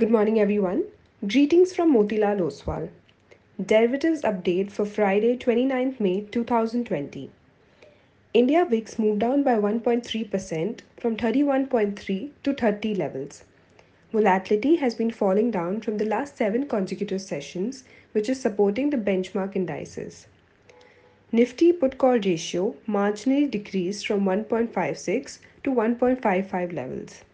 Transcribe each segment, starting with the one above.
Good morning, everyone. Greetings from Motilal Oswal. Derivatives update for Friday, 29th May 2020. India VIX moved down by 1.3% from 31.3 to 30 levels. Volatility has been falling down from the last seven consecutive sessions, which is supporting the benchmark indices. Nifty put call ratio marginally decreased from 1.56 to 1.55 levels.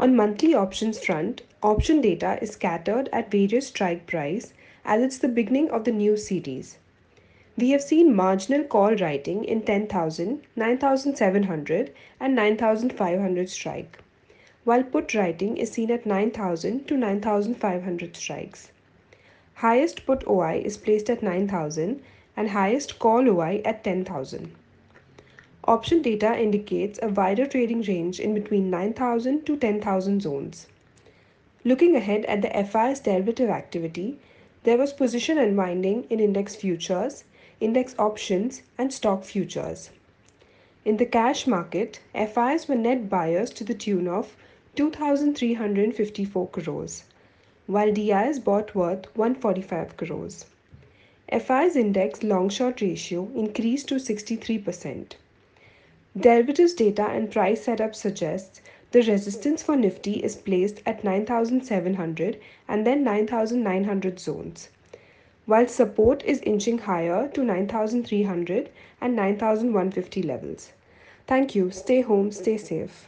On monthly options front, option data is scattered at various strike price as it's the beginning of the new series. We have seen marginal call writing in 10,000, 9,700 and 9,500 strike, while put writing is seen at 9,000 to 9,500 strikes. Highest put OI is placed at 9,000 and highest call OI at 10,000. Option data indicates a wider trading range in between 9,000 to 10,000 zones. Looking ahead at the FI's derivative activity, there was position unwinding in index futures, index options, and stock futures. In the cash market, FIs were net buyers to the tune of 2,354 crores, while DIs bought worth 145 crores. FI's index long short ratio increased to 63%. Derivatives data and price setup suggests the resistance for Nifty is placed at 9700 and then 9900 zones, while support is inching higher to 9300 and 9150 levels. Thank you. Stay home, stay safe.